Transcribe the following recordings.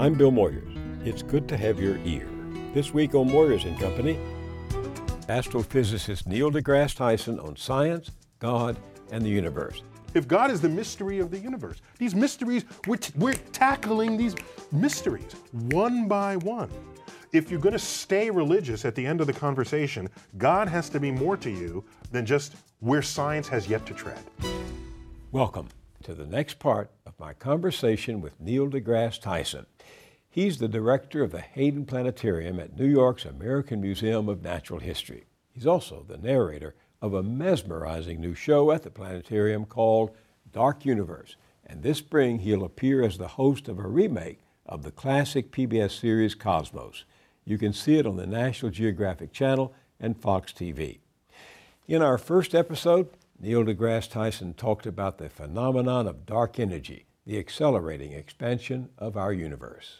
I'm Bill Moyers. It's good to have your ear. This week on Moyers and Company, astrophysicist Neil deGrasse Tyson on science, God, and the universe. If God is the mystery of the universe, these mysteries, we're, t- we're tackling these mysteries one by one. If you're going to stay religious at the end of the conversation, God has to be more to you than just where science has yet to tread. Welcome to the next part my conversation with Neil deGrasse Tyson. He's the director of the Hayden Planetarium at New York's American Museum of Natural History. He's also the narrator of a mesmerizing new show at the planetarium called Dark Universe. And this spring, he'll appear as the host of a remake of the classic PBS series Cosmos. You can see it on the National Geographic Channel and Fox TV. In our first episode, Neil deGrasse Tyson talked about the phenomenon of dark energy, the accelerating expansion of our universe.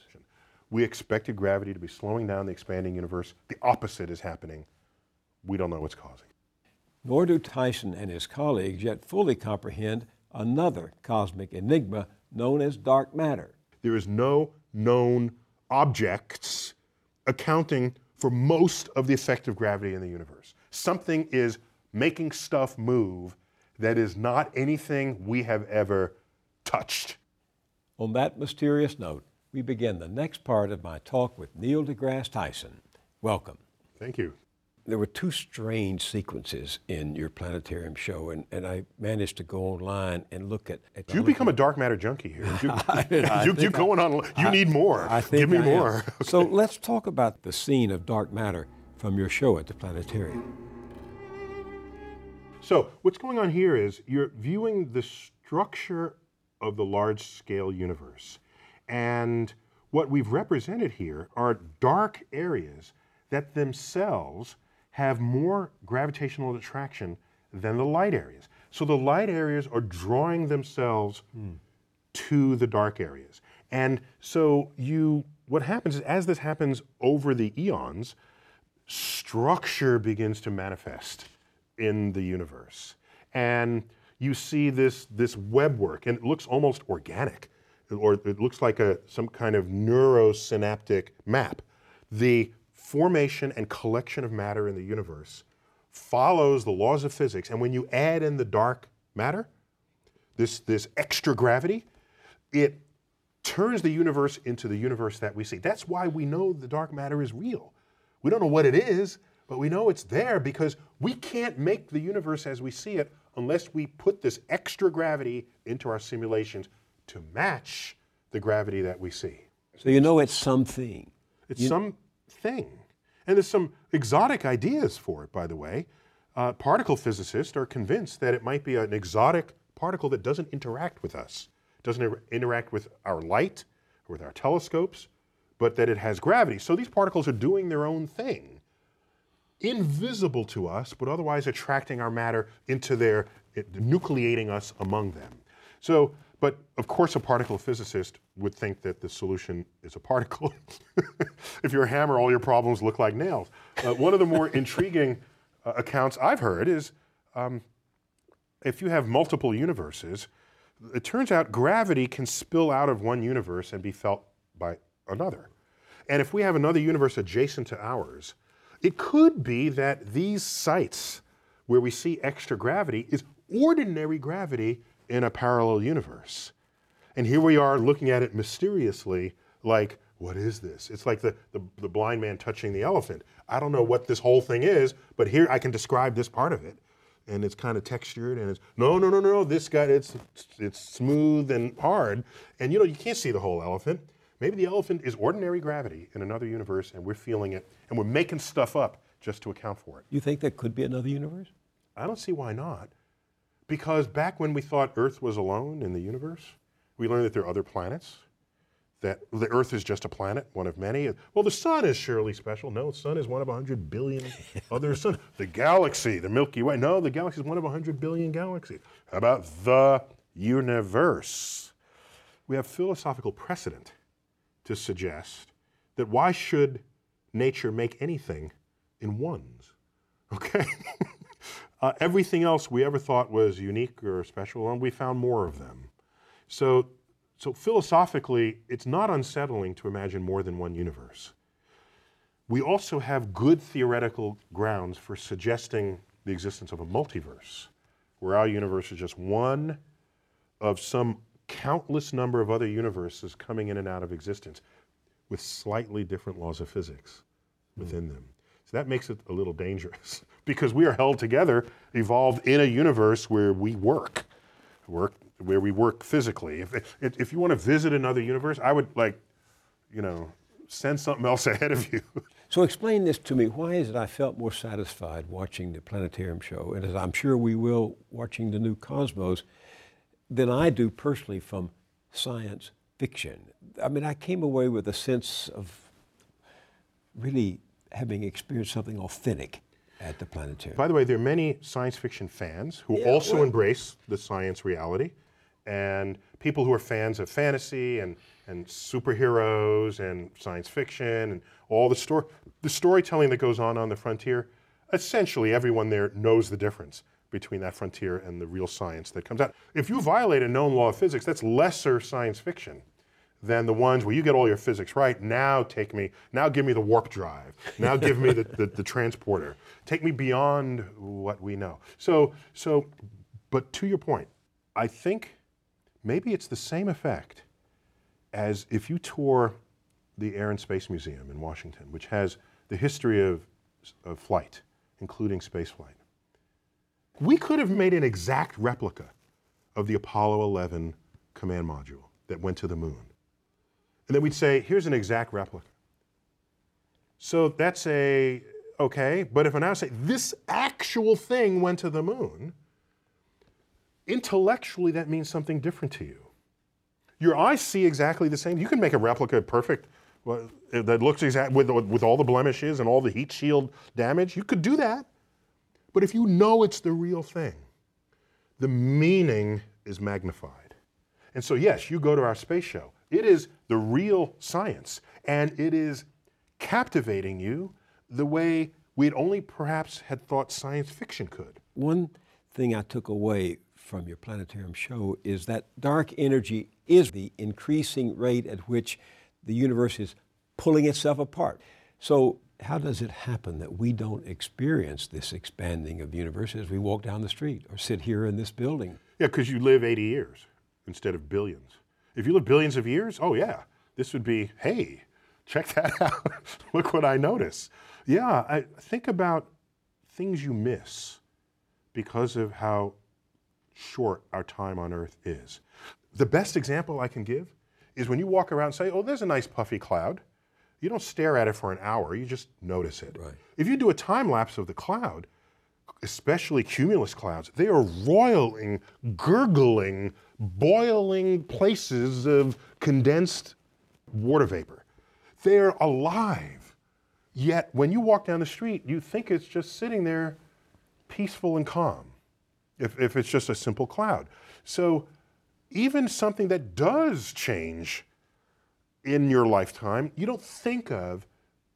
We expected gravity to be slowing down the expanding universe. The opposite is happening. We don't know what's causing. Nor do Tyson and his colleagues yet fully comprehend another cosmic enigma known as dark matter. There is no known objects accounting for most of the effect of gravity in the universe. Something is making stuff move that is not anything we have ever touched. On that mysterious note, we begin the next part of my talk with Neil deGrasse Tyson. Welcome. Thank you. There were two strange sequences in your planetarium show, and, and I managed to go online and look at. at you become a dark matter junkie here. You, you, you going on. You I, need more. I think Give me more. Okay. So let's talk about the scene of dark matter from your show at the planetarium. So what's going on here is you're viewing the structure of the large scale universe. And what we've represented here are dark areas that themselves have more gravitational attraction than the light areas. So the light areas are drawing themselves mm. to the dark areas. And so you what happens is as this happens over the eons, structure begins to manifest in the universe. And you see this, this web work, and it looks almost organic, or it looks like a, some kind of neurosynaptic map. The formation and collection of matter in the universe follows the laws of physics. And when you add in the dark matter, this, this extra gravity, it turns the universe into the universe that we see. That's why we know the dark matter is real. We don't know what it is, but we know it's there because we can't make the universe as we see it unless we put this extra gravity into our simulations to match the gravity that we see. So you know it's something. It's you... something. And there's some exotic ideas for it, by the way. Uh, particle physicists are convinced that it might be an exotic particle that doesn't interact with us, doesn't inter- interact with our light or with our telescopes, but that it has gravity. So these particles are doing their own thing invisible to us, but otherwise attracting our matter into their, it, nucleating us among them. So, but of course, a particle physicist would think that the solution is a particle. if you're a hammer, all your problems look like nails. Uh, one of the more intriguing uh, accounts I've heard is um, if you have multiple universes, it turns out gravity can spill out of one universe and be felt by another. And if we have another universe adjacent to ours, it could be that these sites where we see extra gravity is ordinary gravity in a parallel universe. And here we are looking at it mysteriously, like, what is this? It's like the, the, the, blind man touching the elephant. I don't know what this whole thing is, but here I can describe this part of it. And it's kind of textured and it's, no, no, no, no, this guy, it's, it's smooth and hard. And you know, you can't see the whole elephant. Maybe the elephant is ordinary gravity in another universe and we're feeling it and we're making stuff up just to account for it. You think there could be another universe? I don't see why not. Because back when we thought Earth was alone in the universe, we learned that there are other planets, that the Earth is just a planet, one of many. Well, the sun is surely special. No, the sun is one of 100 billion other suns. The galaxy, the Milky Way. No, the galaxy is one of 100 billion galaxies. How about the universe? We have philosophical precedent to suggest that why should nature make anything in ones? Okay? uh, everything else we ever thought was unique or special, and we found more of them. So, So philosophically, it's not unsettling to imagine more than one universe. We also have good theoretical grounds for suggesting the existence of a multiverse, where our universe is just one of some countless number of other universes coming in and out of existence with slightly different laws of physics within them. So that makes it a little dangerous because we are held together, evolved in a universe where we work, work where we work physically. If, if, if you want to visit another universe, I would like, you know, send something else ahead of you. So explain this to me. Why is it I felt more satisfied watching the planetarium show, and as I'm sure we will watching the new Cosmos, than I do personally from science fiction? I mean, I came away with a sense of really having experienced something authentic at the planetarium. By the way, there are many science fiction fans who Yeah, also well- embrace the science reality, and people who are fans of fantasy and, and superheroes and science fiction and all the story, the storytelling that goes on on the frontier. Essentially, everyone there knows the difference between that frontier and the real science that comes out. If you violate a known law of physics, that's lesser science fiction than the ones where you get all your physics right. Now take me, now give me the warp drive. Now give me the, the, the transporter. Take me beyond what we know. So, so, but to your point, I think maybe it's the same effect as if you tour the Air and Space Museum in Washington, which has the history of, of flight, including space flight. We could have made an exact replica of the Apollo 11 command module that went to the moon. And then we'd say, here's an exact replica. So that's a, okay, but if I now say, this actual thing went to the moon, intellectually that means something different to you. Your eyes see exactly the same. You can make a replica perfect that looks exact with, with all the blemishes and all the heat shield damage. You could do that. But if you know it's the real thing, the meaning is magnified. And so, yes, you go to our space show. It is the real science, and it is captivating you the way we'd only perhaps had thought science fiction could. One thing I took away from your planetarium show is that dark energy is the increasing rate at which the universe is pulling itself apart. So, how does it happen that we don't experience this expanding of the universe as we walk down the street or sit here in this building? Yeah, because you live 80 years instead of billions. If you live billions of years, oh yeah, this would be, hey, check that out. Look what I notice. Yeah, I think about things you miss because of how short our time on Earth is. The best example I can give is when you walk around and say, oh, there's a nice puffy cloud. You don't stare at it for an hour, you just notice it. Right. If you do a time lapse of the cloud, especially cumulus clouds, they are roiling, gurgling, boiling places of condensed water vapor. They're alive. Yet when you walk down the street, you think it's just sitting there peaceful and calm, if, if it's just a simple cloud. So even something that does change in your lifetime, you don't think of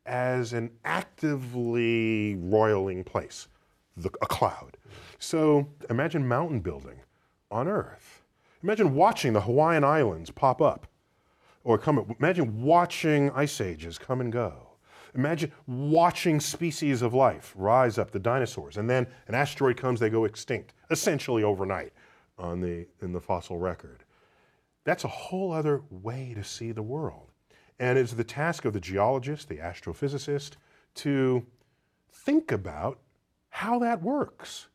as an actively roiling place, the, a cloud. So imagine mountain building on Earth. Imagine watching the Hawaiian Islands pop up, or come. Imagine watching ice ages come and go. Imagine watching species of life rise up, the dinosaurs, and then an asteroid comes, they go extinct, essentially overnight on the, in the fossil record. That's a whole other way to see the world. And it's the task of the geologist, the astrophysicist, to think about how that works.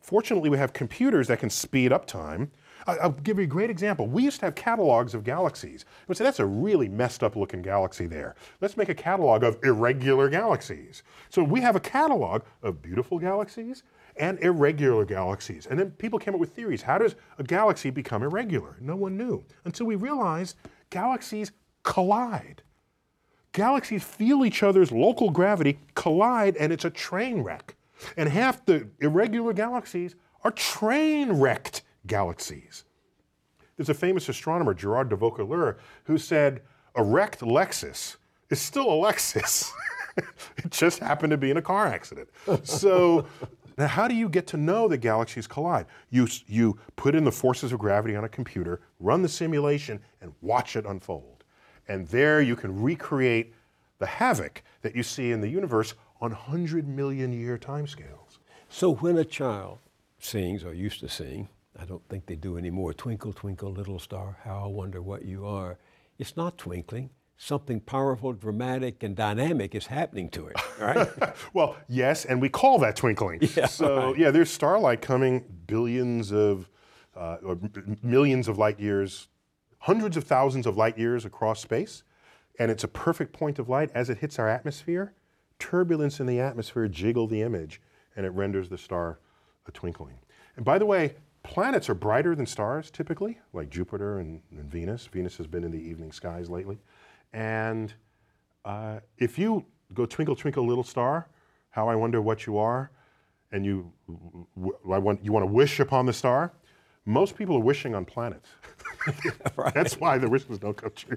Fortunately, we have computers that can speed up time. I'll give you a great example. We used to have catalogs of galaxies. We say that's a really messed up looking galaxy there. Let's make a catalog of irregular galaxies. So we have a catalog of beautiful galaxies and irregular galaxies. And then people came up with theories. How does a galaxy become irregular? No one knew until we realized galaxies collide. Galaxies feel each other's local gravity, collide, and it's a train wreck. And half the irregular galaxies are train wrecked galaxies. There's a famous astronomer, Gerard de Vaucouleurs, who said, a wrecked Lexus is still a Lexus. it just happened to be in a car accident. So, Now, how do you get to know that galaxies collide? You, you put in the forces of gravity on a computer, run the simulation, and watch it unfold. And there you can recreate the havoc that you see in the universe on 100 million year timescales. So when a child sings or used to sing, I don't think they do anymore, Twinkle, Twinkle, Little Star, how I wonder what you are, it's not twinkling. Something powerful, dramatic, and dynamic is happening to it, right? well, yes, and we call that twinkling. Yeah, so, right. yeah, there's starlight coming billions of, uh, or millions of light years, hundreds of thousands of light years across space, and it's a perfect point of light. As it hits our atmosphere, turbulence in the atmosphere jiggle the image, and it renders the star a twinkling. And by the way, planets are brighter than stars typically, like Jupiter and, and Venus. Venus has been in the evening skies lately. And uh, if you go twinkle, twinkle, little star, how I wonder what you are, and you, I want, you want to wish upon the star, most people are wishing on planets. right. That's why the wishes don't come true.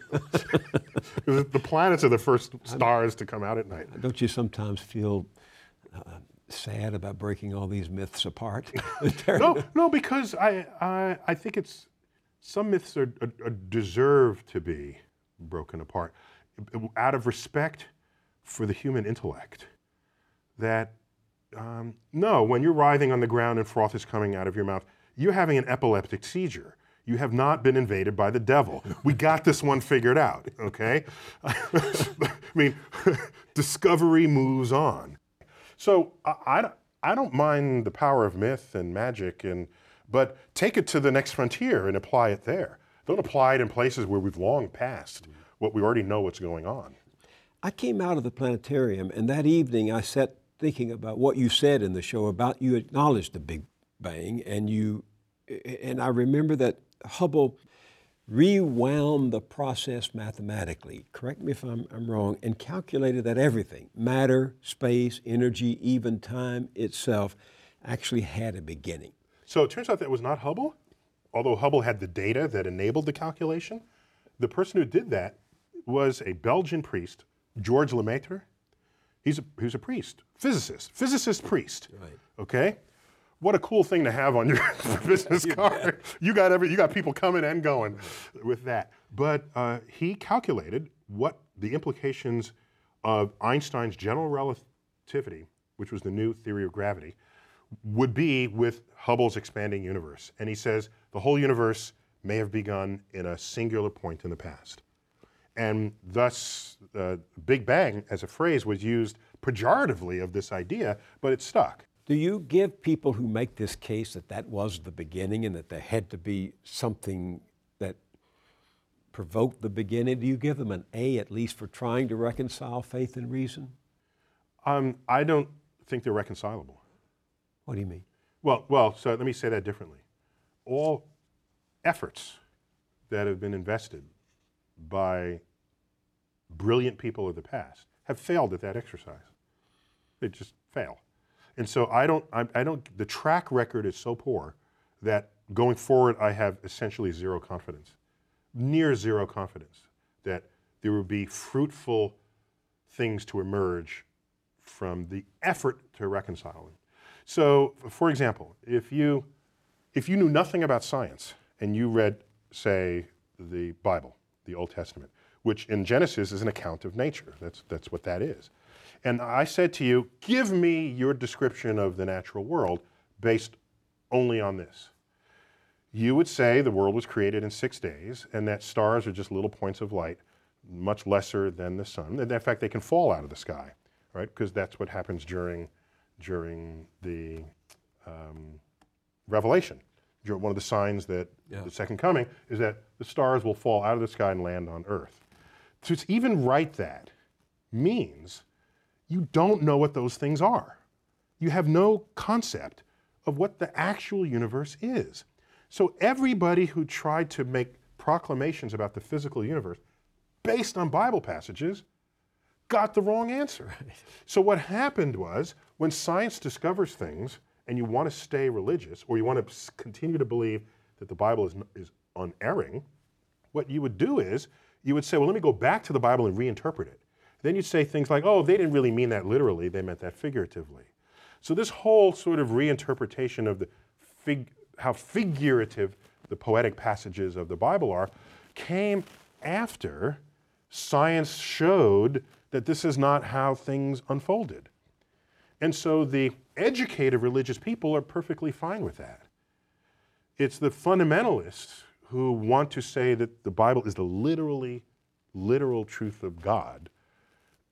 the planets are the first stars to come out at night. Don't you sometimes feel uh, sad about breaking all these myths apart? no, no, because I, I, I think it's some myths are, are, are deserve to be broken apart out of respect for the human intellect. That um, no, when you're writhing on the ground and froth is coming out of your mouth, you're having an epileptic seizure. You have not been invaded by the devil. We got this one figured out, okay? I mean, discovery moves on. So I, I, I don't mind the power of myth and magic, and, but take it to the next frontier and apply it there. Don't apply it in places where we've long passed what we already know what's going on. I came out of the planetarium, and that evening I sat thinking about what you said in the show about you acknowledged the Big Bang, and you, and I remember that Hubble rewound the process mathematically, correct me if I'm, I'm, wrong, and calculated that everything, matter, space, energy, even time itself, actually had a beginning. So it turns out that was not Hubble, although Hubble had the data that enabled the calculation. The person who did that was a Belgian priest, George Lemaitre. He's a, he's a priest, physicist, physicist priest. Right. Okay? what a cool thing to have on your business card. You got every, you got people coming and going with that. But uh, he calculated what the implications of Einstein's general relativity, which was the new theory of gravity, would be with Hubble's expanding universe. And he says the whole universe may have begun in a singular point in the past. And thus, uh, Big Bang as a phrase was used pejoratively of this idea, but it stuck. Do you give people who make this case that that was the beginning and that there had to be something that provoked the beginning, do you give them an A at least for trying to reconcile faith and reason? Um, I don't think they're reconcilable. What do you mean? Well, well, so let me say that differently. All efforts that have been invested by brilliant people of the past have failed at that exercise. They just fail. And so I don't, I, I don't, the track record is so poor that going forward I have essentially zero confidence, near zero confidence that there will be fruitful things to emerge from the effort to reconcile them. So, for example, if you, if you knew nothing about science and you read, say, the Bible, the Old Testament, which in Genesis is an account of nature, that's, that's what that is and I said to you, give me your description of the natural world based only on this. You would say the world was created in six days and that stars are just little points of light, much lesser than the sun. In fact, they can fall out of the sky, right? Because that's what happens during, during the um, revelation. One of the signs that yeah. the second coming is that the stars will fall out of the sky and land on earth. So to even write that means you don't know what those things are. You have no concept of what the actual universe is. So everybody who tried to make proclamations about the physical universe based on Bible passages got the wrong answer. Right. So what happened was when science discovers things and you want to stay religious or you want to continue to believe that the Bible is, is unerring, what you would do is you would say, well, let me go back to the Bible and reinterpret it. Then you'd say things like, oh, they didn't really mean that literally, they meant that figuratively. So this whole sort of reinterpretation of the fig, how figurative the poetic passages of the Bible are came after science showed that this is not how things unfolded. And so the educated religious people are perfectly fine with that. It's the fundamentalists who want to say that the Bible is the literally literal truth of God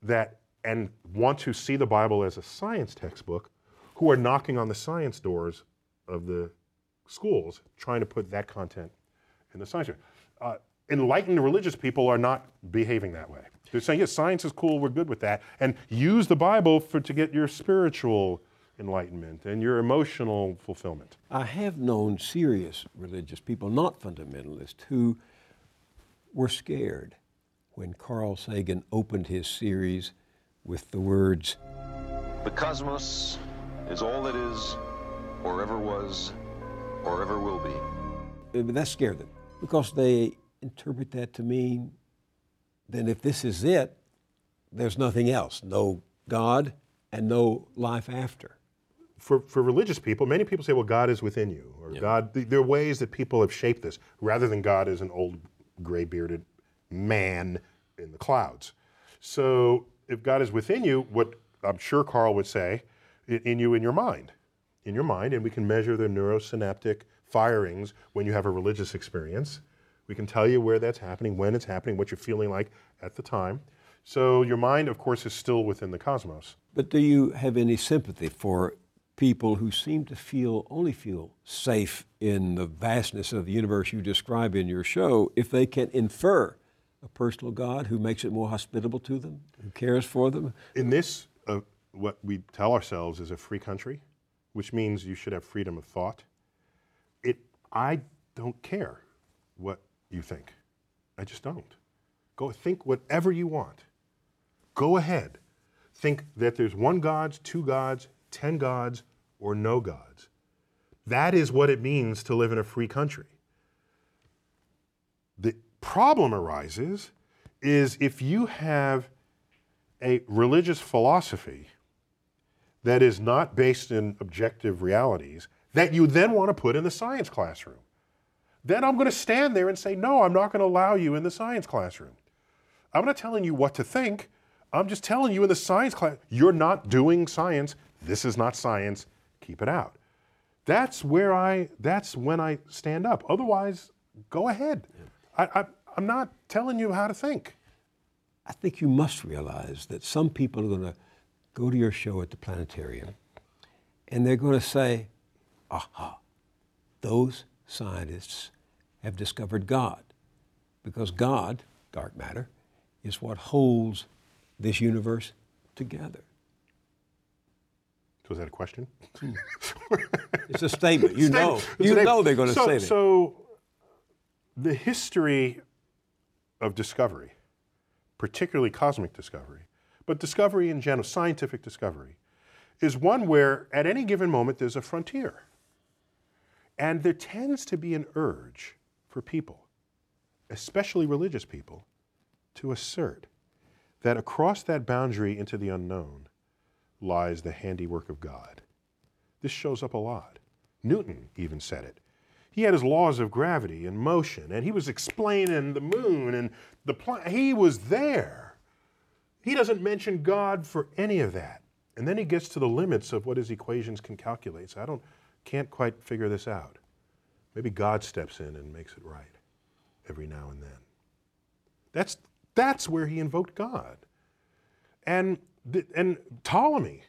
that and want to see the Bible as a science textbook who are knocking on the science doors of the schools trying to put that content in the science. Uh, enlightened religious people are not behaving that way. They're saying, yes, science is cool, we're good with that, and use the Bible for, to get your spiritual enlightenment and your emotional fulfillment. I have known serious religious people, not fundamentalists, who were scared when Carl Sagan opened his series with the words The cosmos is all that is, or ever was, or ever will be. Uh, that scared them because they interpret that to mean then if this is it, there's nothing else no God and no life after. For, for religious people, many people say, well, God is within you, or yeah. God, there are ways that people have shaped this, rather than God is an old gray bearded man in the clouds. So if God is within you, what I'm sure Carl would say, in you in your mind, in your mind, and we can measure the neurosynaptic firings when you have a religious experience. We can tell you where that's happening, when it's happening, what you're feeling like at the time. So your mind, of course, is still within the cosmos. But do you have any sympathy for people who seem to feel only feel safe in the vastness of the universe you describe in your show if they can infer a personal God who makes it more hospitable to them, who cares for them? In this, uh, what we tell ourselves is a free country, which means you should have freedom of thought. It, I don't care what you think. I just don't. Go think whatever you want. Go ahead. Think that there's one God, two gods, ten gods, or no gods. That is what it means to live in a free country. The problem arises is if you have a religious philosophy that is not based in objective realities that you then want to put in the science classroom. Then I'm going to stand there and say, no, I'm not going to allow you in the science classroom. I'm not telling you what to think. I'm just telling you in the science class, you're not doing science. This is not science. Keep it out. That's where I, that's when I stand up. Otherwise, go ahead. I, I, I'm not telling you how to think. I think you must realize that some people are going to go to your show at the planetarium and they're going to say, aha, those scientists have discovered God. Because God, dark matter, is what holds this universe together. So is that a question? it's a statement. You know, you know they're going to so, say that. So the history of discovery, particularly cosmic discovery, but discovery in general, scientific discovery, is one where at any given moment there's a frontier. And there tends to be an urge for people, especially religious people, to assert that across that boundary into the unknown lies the handiwork of God. This shows up a lot. Newton even said it he had his laws of gravity and motion, and he was explaining the moon and the planet. He was there. He doesn't mention God for any of that. And then he gets to the limits of what his equations can calculate. So I don't, can't quite figure this out. Maybe God steps in and makes it right every now and then. That's, that's where he invoked God. And, and Ptolemy,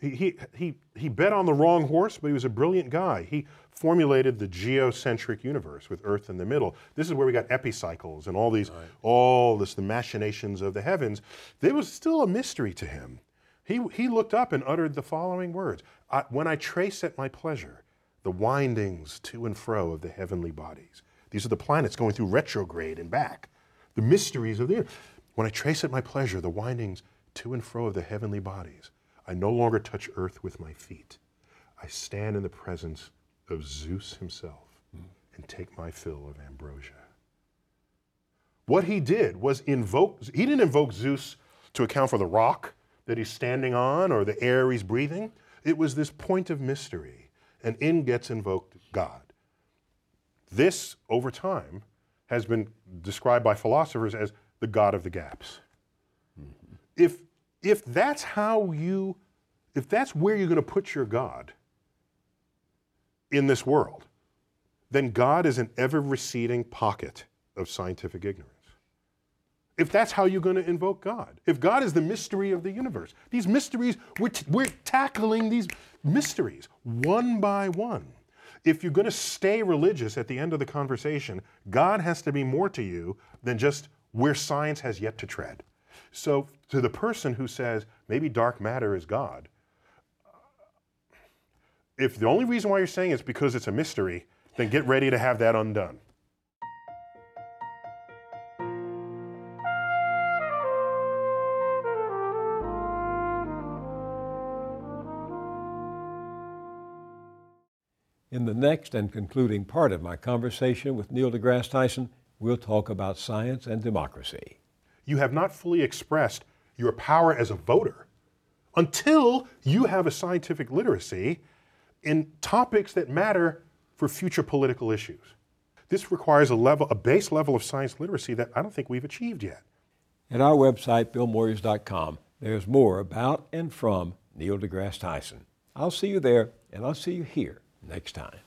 he, he, he bet on the wrong horse, but he was a brilliant guy. He formulated the geocentric universe with Earth in the middle. This is where we got epicycles and all these, right. all this, the machinations of the heavens. There was still a mystery to him. He, he looked up and uttered the following words I, When I trace at my pleasure the windings to and fro of the heavenly bodies, these are the planets going through retrograde and back, the mysteries of the earth. When I trace at my pleasure the windings to and fro of the heavenly bodies, I no longer touch earth with my feet. I stand in the presence of Zeus himself and take my fill of ambrosia. What he did was invoke, he didn't invoke Zeus to account for the rock that he's standing on or the air he's breathing. It was this point of mystery, and in gets invoked God. This, over time, has been described by philosophers as the God of the gaps. Mm-hmm. If, if that's how you, if that's where you're going to put your God in this world, then God is an ever receding pocket of scientific ignorance. If that's how you're going to invoke God, if God is the mystery of the universe, these mysteries, we're, we're tackling these mysteries one by one. If you're going to stay religious at the end of the conversation, God has to be more to you than just where science has yet to tread. So, to the person who says maybe dark matter is God, if the only reason why you're saying it's because it's a mystery, then get ready to have that undone. In the next and concluding part of my conversation with Neil deGrasse Tyson, we'll talk about science and democracy. You have not fully expressed your power as a voter until you have a scientific literacy in topics that matter for future political issues. This requires a level, a base level of science literacy that I don't think we've achieved yet. At our website, billmoyers.com, there's more about and from Neil deGrasse Tyson. I'll see you there, and I'll see you here next time.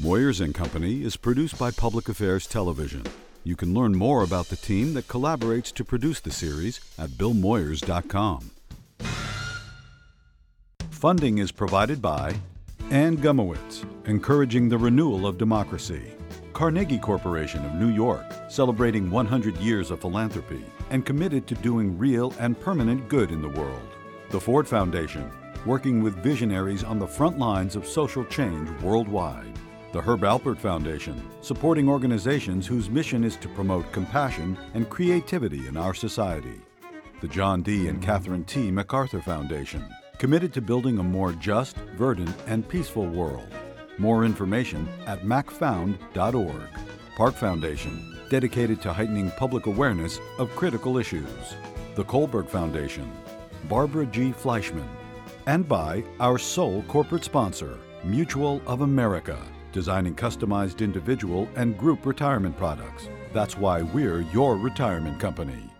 Moyers and Company is produced by Public Affairs Television. You can learn more about the team that collaborates to produce the series at billmoyers.com. Funding is provided by Anne Gumowitz, encouraging the renewal of democracy. Carnegie Corporation of New York, celebrating 100 years of philanthropy and committed to doing real and permanent good in the world. The Ford Foundation, working with visionaries on the front lines of social change worldwide. The Herb Alpert Foundation, supporting organizations whose mission is to promote compassion and creativity in our society. The John D. and Catherine T. MacArthur Foundation, committed to building a more just, verdant, and peaceful world. More information at macfound.org. Park Foundation, dedicated to heightening public awareness of critical issues. The Kohlberg Foundation, Barbara G. Fleischman, and by our sole corporate sponsor, Mutual of America, designing customized individual and group retirement products. That's why we're your retirement company.